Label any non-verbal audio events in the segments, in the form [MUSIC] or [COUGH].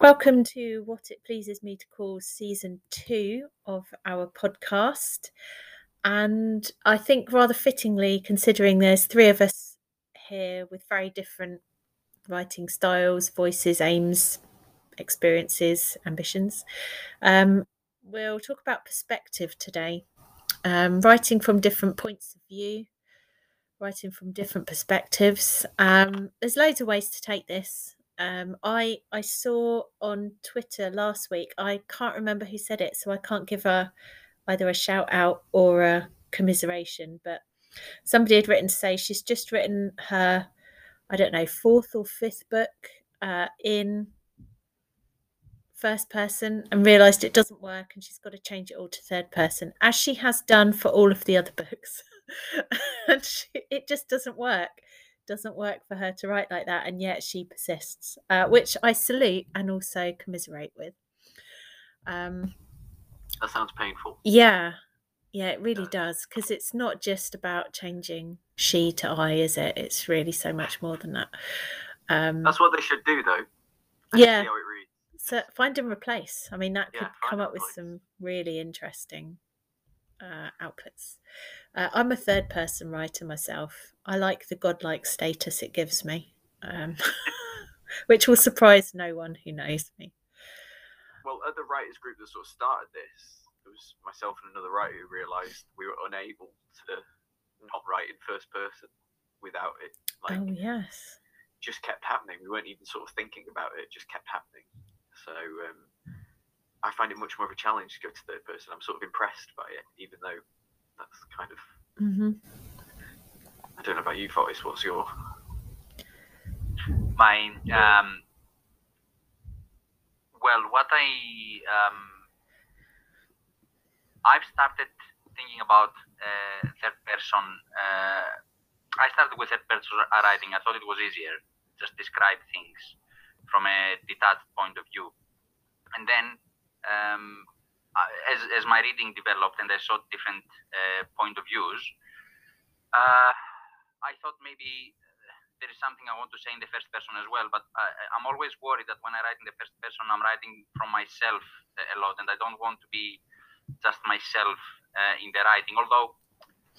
Welcome to what it pleases me to call season two of our podcast. And I think rather fittingly, considering there's three of us here with very different writing styles, voices, aims, experiences, ambitions, um, we'll talk about perspective today. Um, writing from different points of view, writing from different perspectives. Um, there's loads of ways to take this. Um, I I saw on Twitter last week. I can't remember who said it, so I can't give her either a shout out or a commiseration. But somebody had written to say she's just written her, I don't know, fourth or fifth book uh, in first person and realised it doesn't work, and she's got to change it all to third person, as she has done for all of the other [LAUGHS] books, and she, it just doesn't work doesn't work for her to write like that, and yet she persists, uh, which I salute and also commiserate with. Um, that sounds painful. Yeah, yeah, it really does because it's not just about changing she to I, is it? It's really so much more than that. Um, That's what they should do, though. Yeah. So find and replace. I mean, that could find come up with some really interesting uh, outputs. Uh, I'm a third person writer myself. I like the godlike status it gives me, um, [LAUGHS] which will surprise no one who knows me. Well, at the writers group that sort of started this, it was myself and another writer who realised we were unable to not write in first person without it. Like, oh yes, just kept happening. We weren't even sort of thinking about it; it just kept happening. So um, I find it much more of a challenge to go to third person. I'm sort of impressed by it, even though that's kind of. hmm I don't know about you, Fotis. What's your? mine um well what i um i've started thinking about uh, third person uh, i started with third person writing i thought it was easier just describe things from a detached point of view and then um I- as, as my reading developed and i saw different uh, point of views uh, i thought maybe there is something I want to say in the first person as well, but I, I'm always worried that when I write in the first person, I'm writing from myself a a lot, and I don't want to be just myself uh, in the writing. Although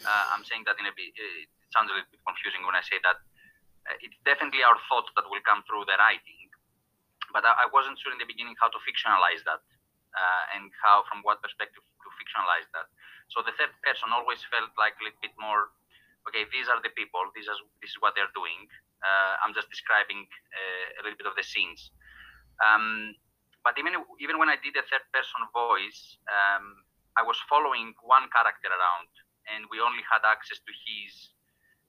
uh, I'm saying that in a bit, it sounds a little bit confusing when I say that. Uh, it's definitely our thoughts that will come through the writing, but I, I wasn't sure in the beginning how to fictionalize that uh, and how, from what perspective, to fictionalize that. So the third person always felt like a little bit more okay, these are the people, this is this is what they're doing. Uh, I'm just describing uh, a little bit of the scenes. Um, but even even when I did a third person voice, um, I was following one character around, and we only had access to his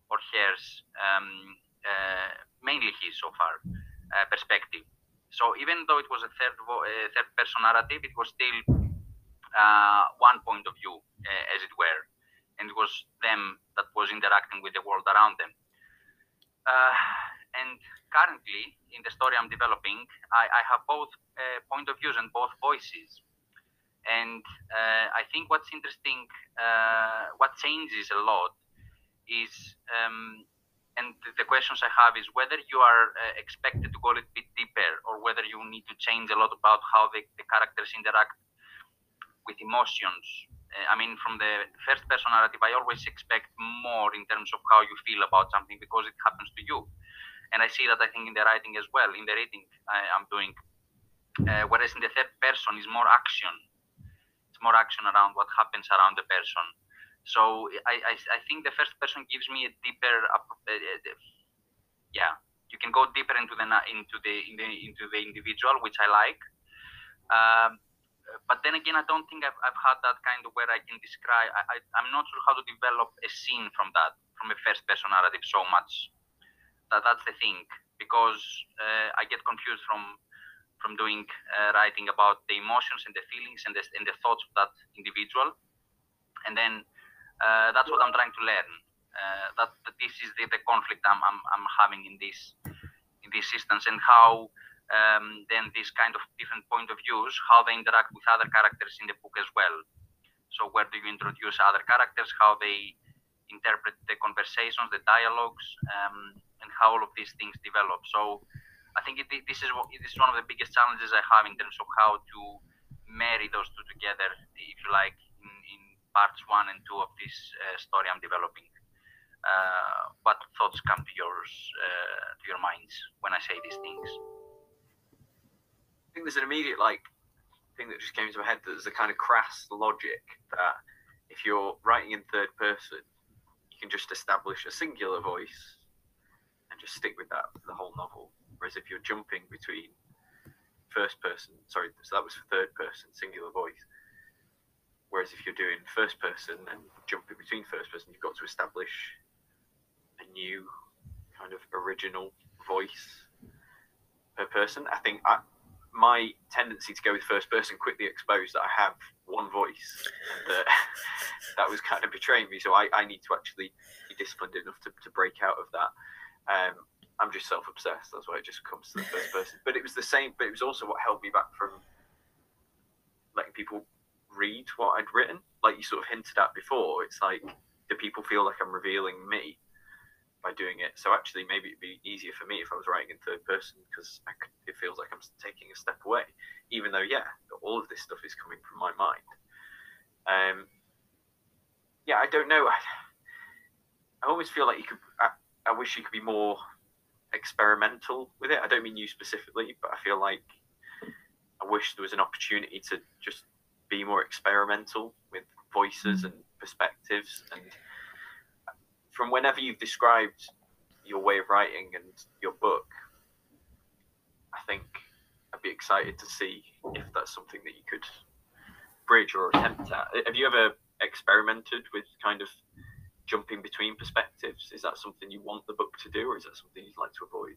or hers, um, uh, mainly his so far, uh, perspective. So even though it was a third vo- uh, third person narrative, it was still uh, one point of view, uh, as it were and it was them that was interacting with the world around them. Uh, and currently, in the story I'm developing, I, I have both uh, point of views and both voices. And uh, I think what's interesting, uh, what changes a lot, is um, and the- questions I have is whether you are uh, expected to go a little bit deeper, or whether you need to change a lot about how the, the characters interact with emotions. Uh, I mean, from the first person narrative, I always expect more in terms of how you feel about something because it happens to you. And I see that I think in the writing as well, in the reading I, I'm doing. Uh, whereas in the third person is more action. It's more action around what happens around the person. So I, I, I think the first person gives me a deeper, uh, uh, yeah, you can go deeper into the into the, in the into the individual, which I like. Um, but then again, I don't think I've, I've had that kind of where I can describe. I, I, I'm not sure how to develop a scene from that, from a first person narrative so much. That, that's the thing, because uh, I get confused from from doing uh, writing about the emotions and the feelings and the, and the thoughts of that individual. And then uh, that's what I'm trying to learn. Uh, that, that this is the, the conflict I'm, I'm, I'm having in this in this instance and how um, then this kind of different point of views, how they interact with other characters in the book as well. So where do you introduce other characters, how they interpret the conversations, the dialogues, um, and how all of these things develop. So I think it, this is this is one of the biggest challenges I have in terms of how to marry those two together, if you like, in, in parts one and two of this uh, story I'm developing. Uh, what thoughts come to yours uh, to your minds when I say these things? I think there's an immediate like thing that just came to my head. There's a kind of crass logic that if you're writing in third person, you can just establish a singular voice and just stick with that for the whole novel. Whereas if you're jumping between first person, sorry, so that was for third person, singular voice. Whereas if you're doing first person and jumping between first person, you've got to establish a new kind of original voice per person. I think I, my tendency to go with first person quickly exposed that I have one voice, uh, [LAUGHS] that was kind of betraying me. So I, I need to actually be disciplined enough to, to break out of that. Um, I'm just self obsessed. That's why it just comes to the first person. But it was the same. But it was also what held me back from letting people read what I'd written. Like you sort of hinted at before. It's like, do people feel like I'm revealing me? by doing it. So actually, maybe it'd be easier for me if I was writing in third person because it feels like I'm taking a step away, even though yeah, all of this stuff is coming from my mind. Um, yeah, I don't know. I, I always feel like you could. I, I wish you could be more experimental with it. I don't mean you specifically, but I feel like I wish there was an opportunity to just be more experimental with voices mm. and perspectives and from whenever you've described your way of writing and your book, I think I'd be excited to see if that's something that you could bridge or attempt at. Have you ever experimented with kind of jumping between perspectives? Is that something you want the book to do, or is that something you'd like to avoid?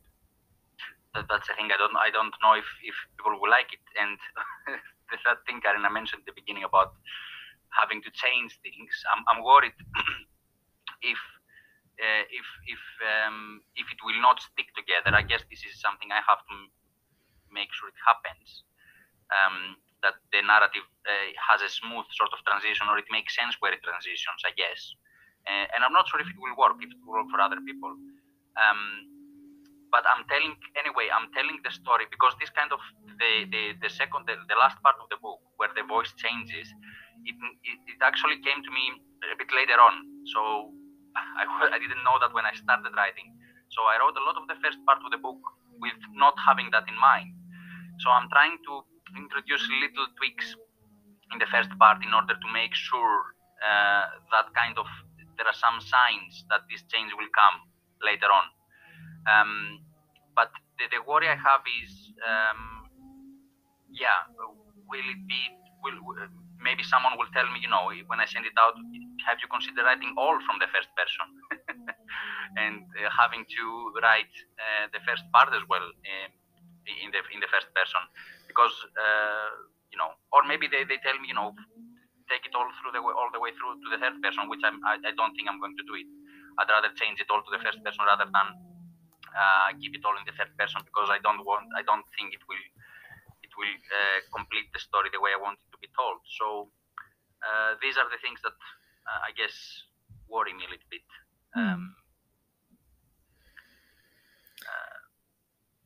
That, that's a thing I don't I don't know if, if people will like it. And [LAUGHS] the third thing Carina mentioned at the beginning about having to change things, I'm, I'm worried [CLEARS THROAT] if uh, if if um, if it will not stick together, I guess this is something I have to make sure it happens. Um, that the narrative uh, has a smooth sort of transition, or it makes sense where it transitions. I guess, uh, and I'm not sure if it will work. If it will work for other people. Um, but I'm telling anyway. I'm telling the story because this kind of the the, the second the, the last part of the book where the voice changes, it, it, it actually came to me a bit later on. So [LAUGHS] I, I didn't know that when I started writing. So I wrote a lot of the first part of the book with not having that in mind. So I'm trying to introduce little tweaks in the first part in order to make sure uh, that kind of there are some signs that this change will come later on. Um, but the, the, worry I have is, um, yeah, will it be? Will, maybe someone will tell me, you know, when I send it out, have you considered writing all from the first person? [LAUGHS] and uh, having to write uh, the first part as well um, in the in the first person, because uh, you know, or maybe they, they tell me, you know, take it all through the way, all the way through to the third person, which I'm, I, I don't think I'm going to do it. I'd rather change it all to the first person rather than uh, keep it all in the third person because I don't want, I don't think it will it will uh, complete the story the way I want it to be told. So uh, these are the things that uh, I guess worry me a little bit. Hmm. Um,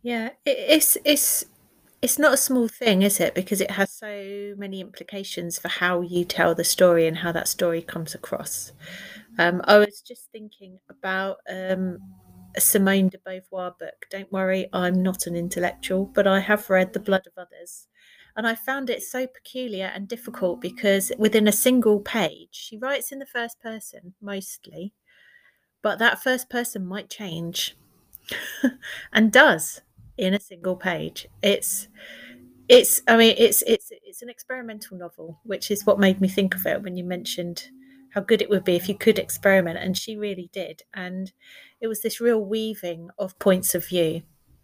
yeah, it's it's it's not a small thing, is it? Because it has so many implications for how you tell the story and how that story comes across. Um, I was just thinking about um, a Simone de Beauvoir book. Don't worry, I'm not an intellectual, but I have read The Blood of Others. And I found it so peculiar and difficult because within a single page, she writes in the first person mostly, but that first person might change [LAUGHS] and does in a single page. It's it's I mean it's it's it's an experimental novel, which is what made me think of it when you mentioned how good it would be if you could experiment and she really did. And it was this real weaving of points of view.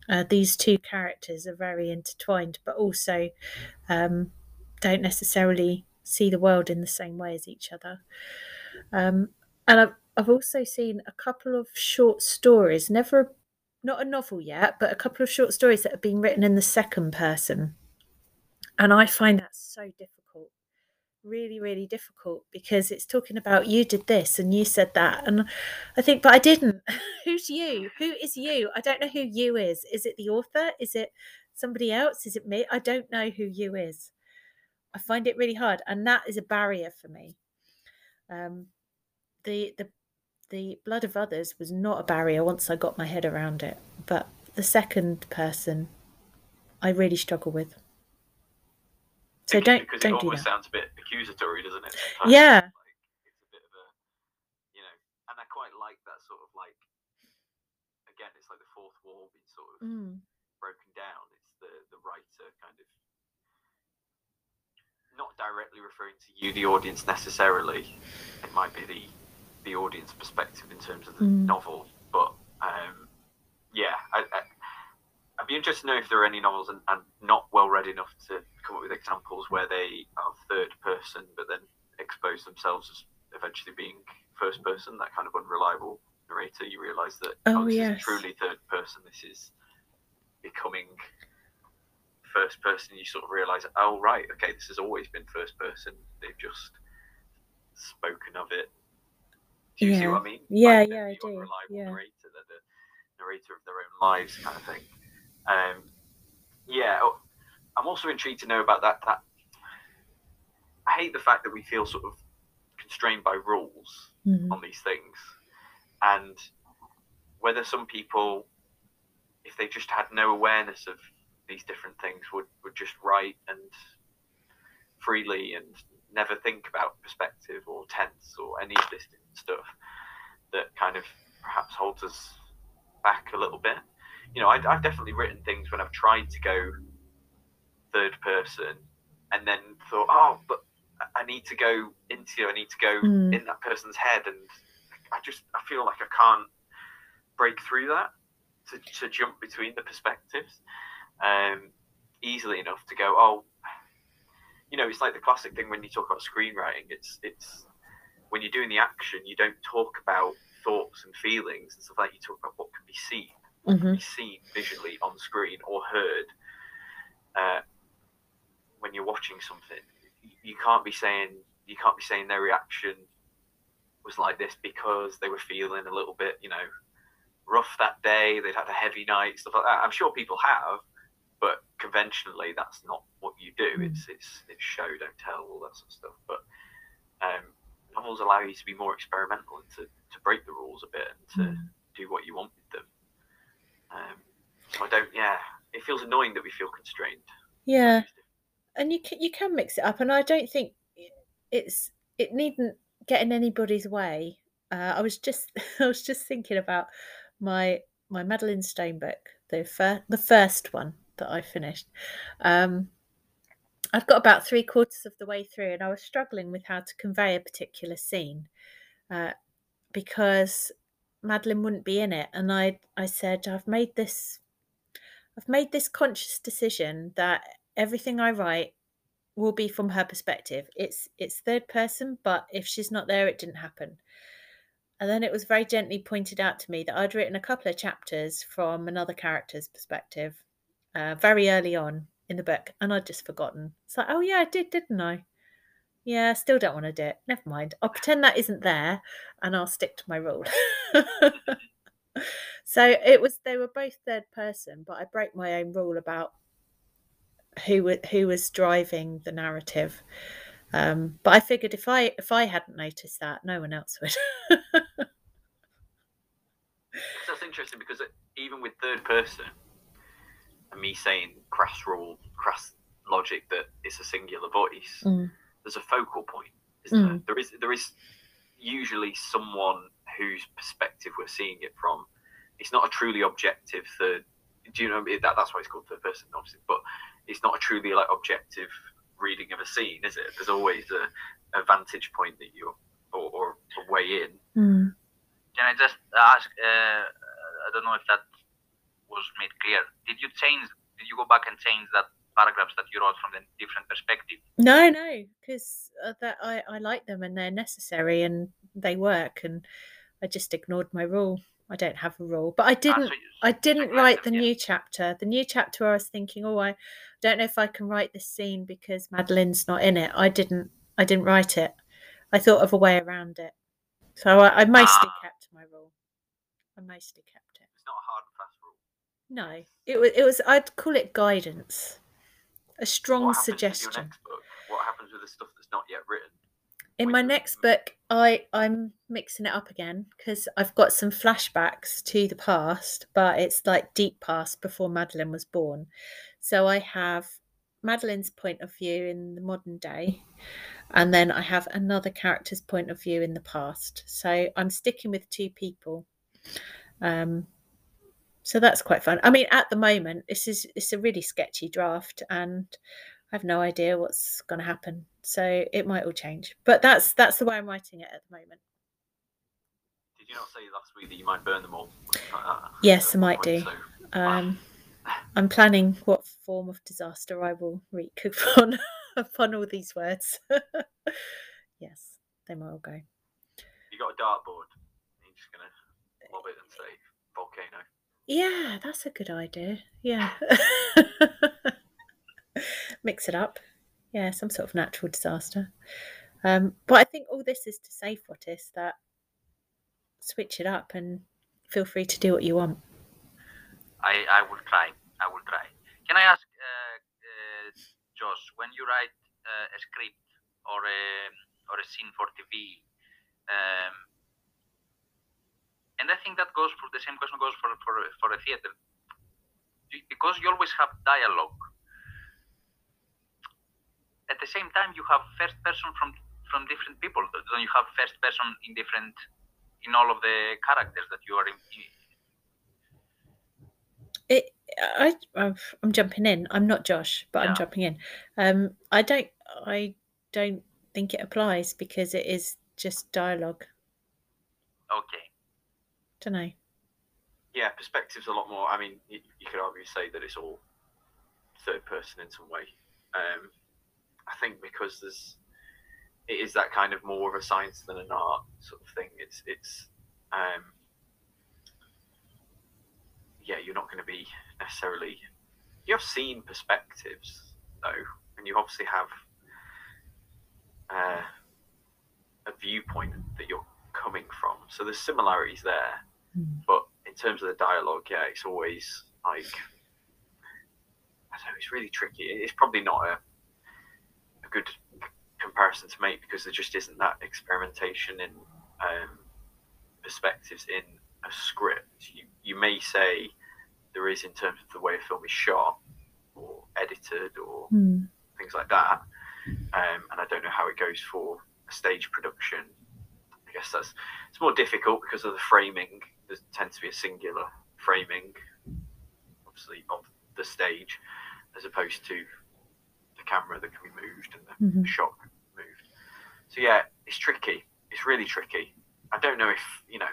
Uh, these two characters are very intertwined but also um, don't necessarily see the world in the same way as each other. Um, and I've, I've also seen a couple of short stories never not a novel yet but a couple of short stories that have been written in the second person. And i find that so difficult really, really difficult because it's talking about you did this and you said that. And I think, but I didn't. [LAUGHS] Who's you? Who is you? I don't know who you is. Is it the author? Is it somebody else? Is it me? I don't know who you is. I find it really hard. And that is a barrier for me. Um, the, the, the blood of others was not a barrier once I got my head around it. But the second person, I really struggle with. So don't because don't it do almost that. sounds a bit accusatory, doesn't it? sometimes? Yeah. Like, it's a bit of a, you know, and I quite like that sort of like, again, it's like the fourth wall being sort of Mm, broken down. It's the the writer kind of not directly referring to you, the audience, necessarily. It might be the the audience perspective in terms of the Mm. novel, but um, yeah, I, I, I'd be interested to know if there are any novels and, and not well read enough to come up with examples where they are third person, but then expose themselves as eventually being first person. That kind of unreliable narrator. You realise that Oh, oh this yes. isn't truly third person. This is becoming first person. You sort of realise, oh right, okay, this has always been first person. They've just spoken of it. Do you see what I mean? Yeah, Like yeah, I do, yeah. narrator, the narrator of their own lives, kind of thing. Um, yeah, oh, I'm also intrigued to know about that. That I hate the fact that we feel sort of constrained by rules mhm. on these things, and whether some people, if they just had no awareness of these different things, would would just write and freely and never think about perspective or tense or any of this stuff that kind of perhaps holds us back a little bit. You know, I, I've definitely written things when I've tried to go third person and then thought, oh, but I need to go into, I need to go Mm. in that person's head, and I just I feel like I can't break through that to, to jump between the perspectives um, easily enough to go, oh, you know, it's like the classic thing when you talk about screenwriting. It's it's when you're doing the action, you don't talk about thoughts and feelings and stuff like that. You talk about what can be seen, Mhm. be seen visually on screen or heard. Uh, when you're watching something, you can't be saying you can't be saying their reaction was like this because they were feeling a little bit, you know, rough that day. They'd had a heavy night, stuff like that. I'm sure people have, but conventionally, that's not what you do. Mm. It's it's it's show, don't tell, all that sort of stuff. But um, novels allow you to be more experimental and to, to break the rules a bit and to Mm. do what you want. Um, I don't. Yeah, it feels annoying that we feel constrained. Yeah, and you can you can mix it up, and I don't think it's it needn't get in anybody's way. Uh, I was just [LAUGHS] I was just thinking about my my Madeline Stone book, the first the first one that I finished. Um, I've got about three quarters of the way through, and I was struggling with how to convey a particular scene uh, because Madeline wouldn't be in it, and I I said I've made this I've made this conscious decision that everything I write will be from her perspective. It's it's third person, but if she's not there, it didn't happen. And then it was very gently pointed out to me that I'd written a couple of chapters from another character's perspective uh, very early on in the book, and I'd just forgotten. It's like, oh yeah, I did, didn't I? Yeah, still don't want to do it. Never mind. I'll pretend that isn't there, and I'll stick to my rule. [LAUGHS] so it was. They were both third person, but I broke my own rule about who who was driving the narrative. Um, but I figured if I if I hadn't noticed that, no one else would. That's interesting because even with third person, and me saying crass rule, crass logic that it's a singular voice, Mm. There's a focal point, isn't there? Mm. There is there is usually someone whose perspective we're seeing it from. It's not a truly objective third. Do you know that? That's why it's called third person, obviously. But it's not a truly like objective reading of a scene, is it? There's always a, a vantage point that you or, or a way in. Mm. Can I just ask? Uh, I don't know if that was made clear. Did you change? Did you go back and change that paragraphs that you wrote from the different perspective? No, no, because uh, that I I like them and they're necessary and they work, and I just ignored my rule. I don't have a rule, but I Ah, didn't. so you- I didn't write the yeah. new chapter. The new chapter, I was thinking, oh, I don't know if I can write this scene because Madeline's not in it. I didn't. I didn't write it. I thought of a way around it. So I, I mostly Ah. kept my rule. I mostly kept it. It's not a hard and fast rule. No, it was. It was. I'd call it guidance, a strong suggestion. your next book? What happens with the stuff that's not yet written? In my next book, I I'm mixing it up again because I've got some flashbacks to the past, but it's like deep past before Madeline was born. So I have Madeline's point of view in the modern day, and then I have another character's point of view in the past. So I'm sticking with two people. Um, so that's quite fun. I mean, at the moment, this is it's a really sketchy draft, and I have no idea what's going to happen. So it might all change, but that's that's the way I'm writing it at the moment. Did you not say last week that you might burn them all? That? Yes, I might do. so- Um, I'm planning what form of disaster I will wreak [LAUGHS] upon upon all these words. [LAUGHS] yes, they might all go. You got a dartboard. You're just gonna lob it and say volcano. Yeah, that's a good idea. Yeah. [LAUGHS] [LAUGHS] Mix it up. Yeah, some sort of natural disaster. Um, but I think all this is to say, Fotis, that switch it up and feel free to do what you want. I, I will try. I will try. Can I ask, uh, uh, Josh, when you write uh, a script or a or a scene for TV, um, and I think that goes for the same question goes for for for a theater, because you always have dialogue. At the same time, you have first person from from different people. Don't you have first person in different in all of the characters that you are in, It, I, I'm jumping in. I'm not Josh, but I'm jumping in. Um, I don't, I don't think it applies because it is just dialogue. Okay. Don't. Yeah, perspective's a lot more. I mean, you, you could argue say that it's all third person in some way. Um, I think because there's, it is that kind of more of a science than an art sort of thing. It's it's, um, yeah, you're not going to be necessarily. You have seen perspectives though, and you obviously have uh, a viewpoint that you're coming from. So there's similarities there but in terms of the dialogue, yeah, it's always like I don't know. It's really tricky. It's probably not a a good comparison to make because there just isn't that experimentation in um, perspectives in a script. You you may say there is in terms of the way a film is shot or edited or Hmm. things like that. Um, and I don't know how it goes for a stage production. I guess that's it's more difficult because of the framing. There tends to be a singular framing, obviously, of the stage, as opposed to the camera that can be moved and the, Mhm. shot moved. So yeah, it's tricky. It's really tricky. I don't know if you know.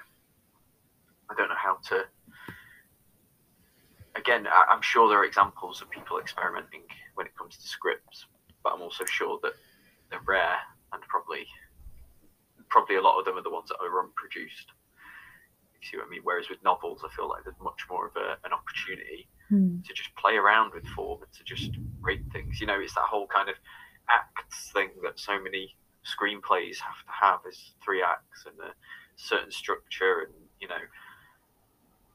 I don't know how to. Again, I, I'm sure there are examples of people experimenting when it comes to scripts, but I'm also sure that they're rare and probably probably a lot of them are the ones that are unproduced. You see what I mean? Whereas with novels, I feel like there's much more of a, an opportunity Hmm. to just play around with form and to just write things. You know, it's that whole kind of acts thing that so many screenplays have to have is three acts and a certain structure and you know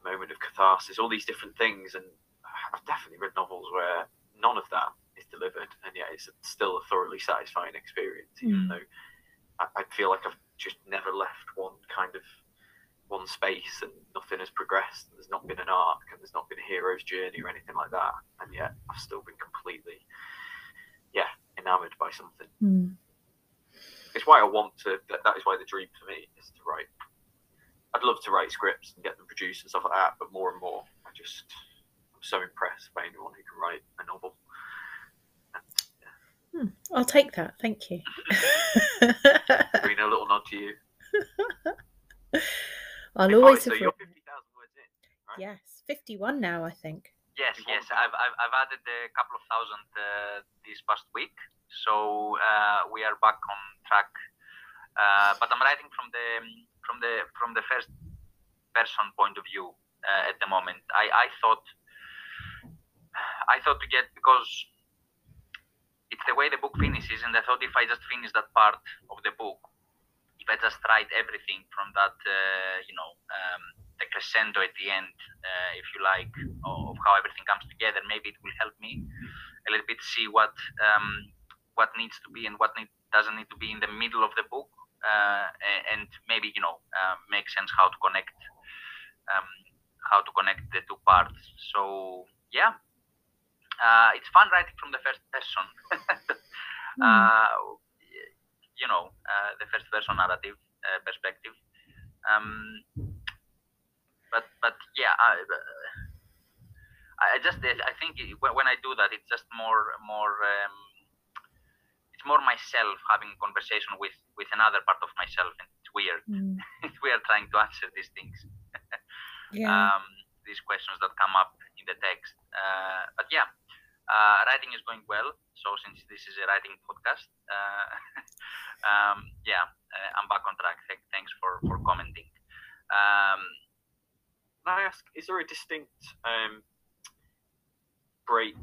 moment of catharsis, all these different things. And I've definitely read novels where none of that is delivered, and yet it's still a thoroughly satisfying experience, even Mm. though I, I feel like I've just never left one kind of one space and nothing has progressed. And there's not been an arc and there's not been a hero's journey or anything like that. And yet I've still been completely, yeah, enamored by something. Hmm. It's why I want to. That, that is why the dream for me is to write. I'd love to write scripts and get them produced and stuff like that. But more and more, I just I'm so impressed by anyone who can write a novel. And, yeah, Hmm. I'll take that. Thank you. [LAUGHS] Rena, a little nod to you. [LAUGHS] I'll always so have you're 50,000 words in. right? Yes, 51 now, I think. Yes, You yes. I've, I've, I've added a couple of thousand uh, this past week, so uh, we are back on track. Uh, but I'm writing from the from the from the first person point of view uh, at the moment. I, I thought I thought to get because it's the way the book finishes, and I thought if I just finish that part of the book, just write everything from that, uh, you know, um, the crescendo at the end, uh, if you like, of how everything comes together, maybe it will help me a little bit see what um, what needs to be and what need, doesn't need to be in the middle of the book, uh, and maybe you know uh, make sense how to connect um, how to connect the two parts. So yeah, uh, it's fun writing from the first person. [LAUGHS] mm. uh, you know, uh, the first person narrative uh, perspective. Um, but but yeah, I, I just I think when I do that, it's just more more. Um, it's more myself having a conversation with with another part of myself, and it's weird. Mm. [LAUGHS] it's weird trying to answer these things. yeah. [LAUGHS] Um, these questions that come up in the text. Uh, but yeah, uh, writing is going well. So since this is a writing podcast, uh, [LAUGHS] um, yeah, uh, I'm back on track. Thanks for for commenting. Um, Can I ask, is there a distinct um, break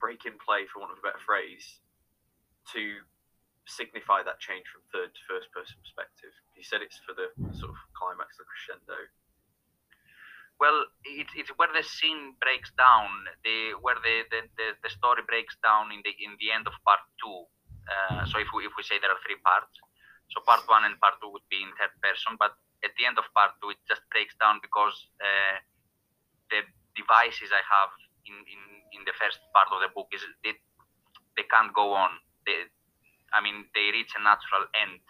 break in play, for want of a better phrase, to signify that change from third to first person perspective? You said it's for the sort of climax, the crescendo. Well, it's, it's where the scene breaks down, the where the, the, the, the story breaks down in the in the end of part two. Uh, so if we if we say there are three parts, so part one and part two would be in third person, but at the end of part two it just breaks down because uh, the devices I have in, in in the first part of the book is they they can't go on. They, I mean, they reach a natural end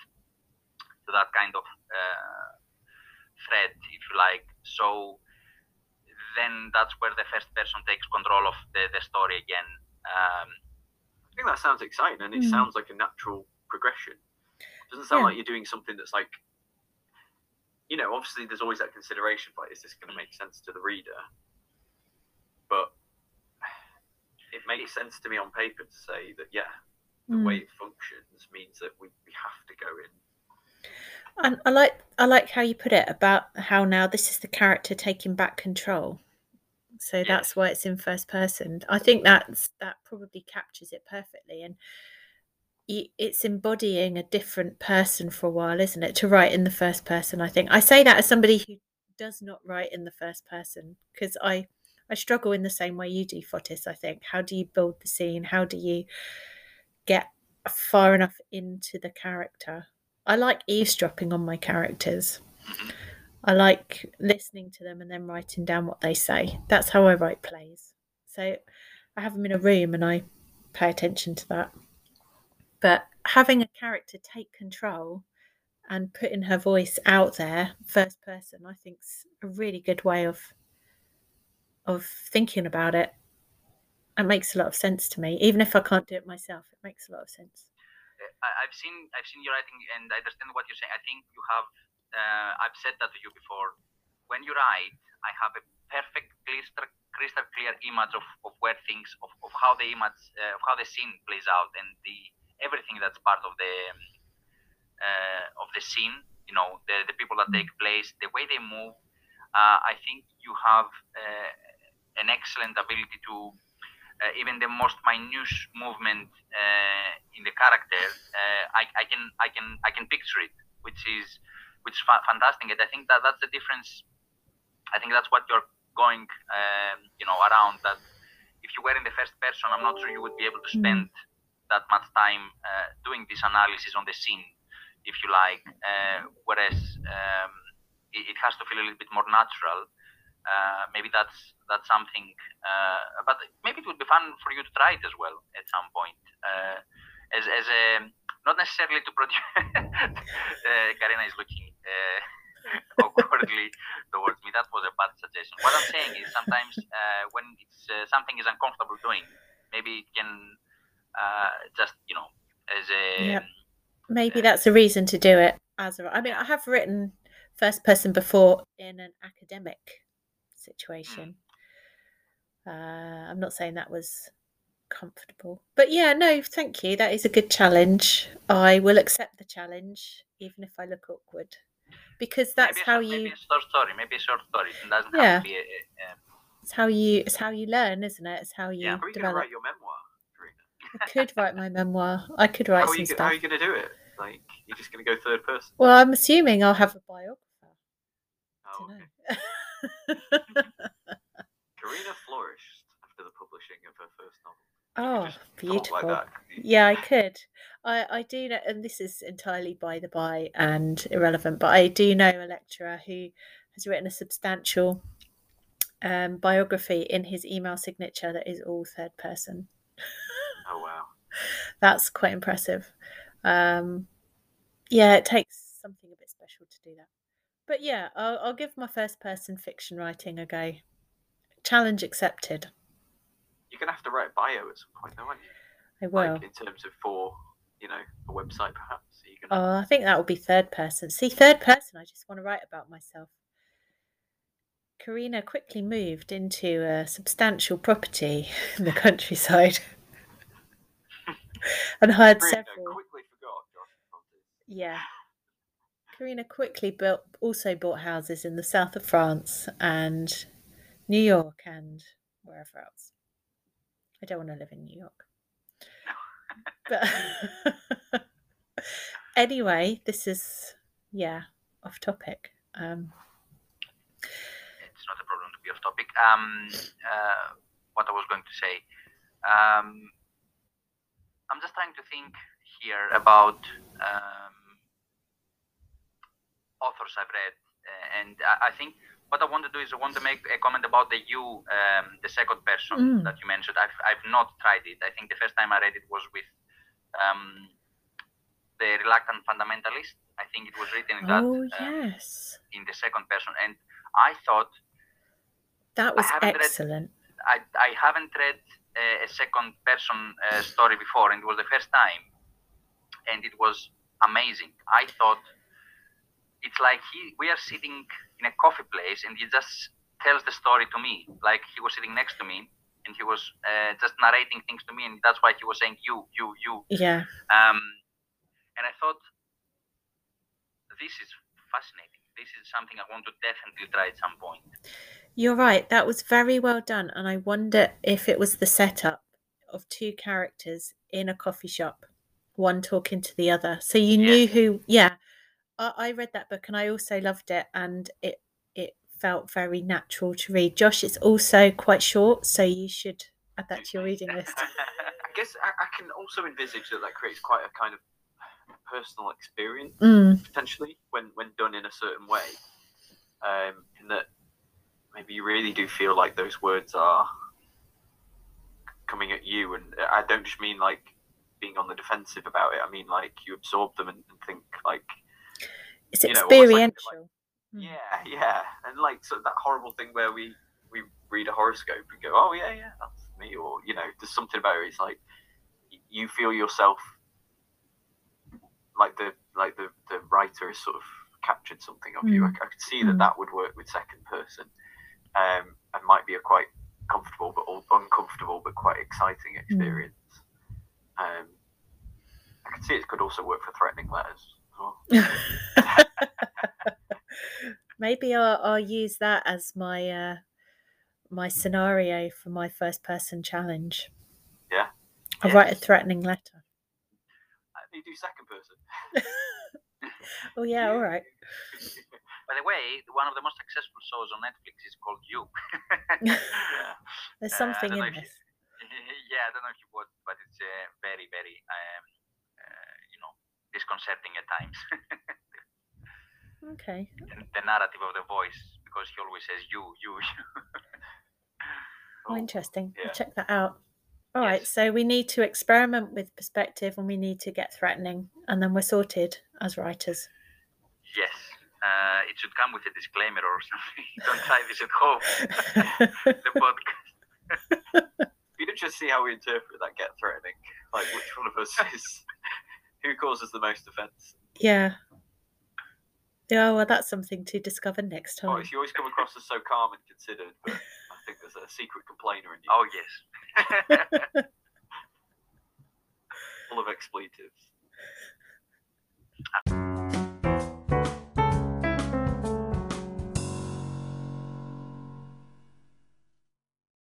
to that kind of uh, thread, if you like. So then that's where the first person takes control of the, the story again. Um, I think that sounds exciting and it mm. sounds like a natural progression. It doesn't sound yeah. like you're doing something that's like, you know, obviously there's always that consideration like, is this going to make sense to the reader? But it makes sense to me on paper to say that, yeah, the mm. way it functions means that we, we have to go in and I like I like how you put it about how now this is the character taking back control. So that's why it's in first person. I think that's that probably captures it perfectly, and it's embodying a different person for a while, isn't it? To write in the first person, I think I say that as somebody who does not write in the first person because I I struggle in the same way you do, Fotis. I think how do you build the scene? How do you get far enough into the character? I like eavesdropping on my characters. Mm-hmm. I like listening to them and then writing down what they say. That's how I write plays. So I have them in a room and I pay attention to that. But having a character take control and putting her voice out there, first person, I think's a really good way of of thinking about it. It makes a lot of sense to me. Even if I can't do it myself, it makes a lot of sense. I've seen I've seen your writing and I understand what you're saying. I think you have uh, I've said that to you before. When you write, I have a perfect crystal, clear image of, of where things of, of how the image uh, of how the scene plays out and the everything that's part of the uh, of the scene. You know, the the people that take place, the way they move. Uh, I think you have uh, an excellent ability to uh, even the most minute movement uh, in the character, uh, I, I, can I can I can picture it, which is which is fa- fantastic. And I think that that's the difference. I think that's what you're going, um, you know, around. That if you were in the first person, I'm not sure you would be able to mm. spend that much time uh, doing this analysis on the scene, if you like. Uh, whereas um, it, it, has to feel a little bit more natural. Uh, maybe that's that's something. Uh, but maybe it would be fun for you to try it as well at some point, uh, as as a not necessarily to produce. [LAUGHS] uh, Carina is looking [LAUGHS] awkwardly towards me. That was a bad suggestion. What I'm saying is sometimes uh, when it's uh, something is uncomfortable doing, maybe it can just you know as a. Yep. Maybe that's a reason to do it as a. I mean, I have written first person before in an academic situation. Uh, I'm not saying that was comfortable, but yeah, no, thank you. That is a good challenge. I will accept the challenge, even if I look awkward, because that's how you. Maybe a short story. Maybe a short story. It doesn't yeah. have to be a, a, It's how you. It's how you learn, isn't it? It's how you yeah, develop. write your memoir. I could write my memoir. I could write How some you, stuff. how are you going to do it? Like, you're just going to go third person? Well, I'm assuming I'll have a biographer. Oh, okay. [LAUGHS] Carina flourished after the publishing of her first novel. oh, beautiful. Like. Yeah, I could. I, I do know, and this is entirely by the by and irrelevant, but I do know a lecturer who has written a substantial um, biography in his email signature that is all third person. Oh, wow. [LAUGHS] That's quite impressive. Um, yeah, it takes something a bit special to do that. But yeah, I'll, I'll give my first person fiction writing a go. Challenge accepted. You're going to have to write a bio at some point, though, aren't you? I will. Like, in terms of for, you know, a website, perhaps. Are you gonna... Oh, I think that would be third person. See, third person, I just want to write about myself. Carina quickly moved into a substantial property in the countryside [LAUGHS] and hired Carina several. quickly forgot Josh Yeah. [LAUGHS] Carina quickly built also bought houses in the south of France and New York and wherever else. I don't want to live in New York. But [LAUGHS] anyway, this is yeah, off topic. Um it's not a problem to be off topic. Um, uh, what I was going to say, um, I'm just trying to think here about um, authors I've read, uh, and I, I think what I want to do is I want to make a comment about the you, um, the second person Mm. that you mentioned. I've I've not tried it. I think the first time I read it was with um, the Reluctant Fundamentalist. I think it was written in that Oh um, yes. in the second person, and I thought That was read- excellent. I, I haven't read a, a second person uh, story before, and it was the first time, and it was amazing. I thought it's like he we are sitting in a coffee place, and he just tells the story to me, like he was sitting next to me, and he was uh, just narrating things to me, and that's why he was saying you, you, you. Yeah. Um, and I thought this is fascinating. This is something I want to definitely try at some point. You're right. That was very well done. And I wonder if it was the setup of two characters in a coffee shop, one talking to the other. So you Yeah. knew who, yeah. I, I read that book and I also loved it. And it, it felt very natural to read. Josh, it's also quite short. So you should add that to your reading list. [LAUGHS] I guess I, I can also envisage that that creates quite a kind of personal experience Mm, potentially when when done in a certain way. Um, in that maybe you really do feel like those words are coming at you, and I don't just mean like being on the defensive about it. I mean like you absorb them and, and think like, it's You know, almost like- experiential. Mm. yeah, [LAUGHS] yeah, and like so that horrible thing where we we read a horoscope and go, oh yeah, yeah, that's me, or you know, there's something about it. It's like you feel yourself like the like the the writer has sort of captured something of you. I, Mm. I could see that Mm. that would work with second person, um, and might be a quite comfortable but un- uncomfortable but quite exciting experience. Um, I could see it could also work for threatening letters. as well. [LAUGHS] [LAUGHS] Maybe I'll, I'll use that as my uh, my scenario for my first person challenge. Yeah. I'll Yeah. write a threatening letter. Uh, You do second person. [LAUGHS] Oh yeah, all right. [LAUGHS] By the way, one of the most successful shows on Netflix is called You. [LAUGHS] yeah. There's Uh, something don't in if you- this. yeah, I don't know if you watched, but it's uh, very, very, um, uh, you know, disconcerting at times. Okay. the, the narrative of the voice, because he always says you, you, [LAUGHS] you. Oh, interesting. yeah. I'll check that out. All right. Yes. So we need to experiment with perspective, and we need to get threatening, and then we're sorted as writers. yes. Uh, it should come with a disclaimer or something. [LAUGHS] Don't try this at home. [LAUGHS] the podcast. You don't just see how we interpret that get threatening. Like which one of us is who causes the most offence. yeah. Yeah, well, that's something to discover next oh, time. Oh, you always come across as so calm and considered, but I think there's a secret complainer in you. Oh, yes. [LAUGHS] Full of expletives.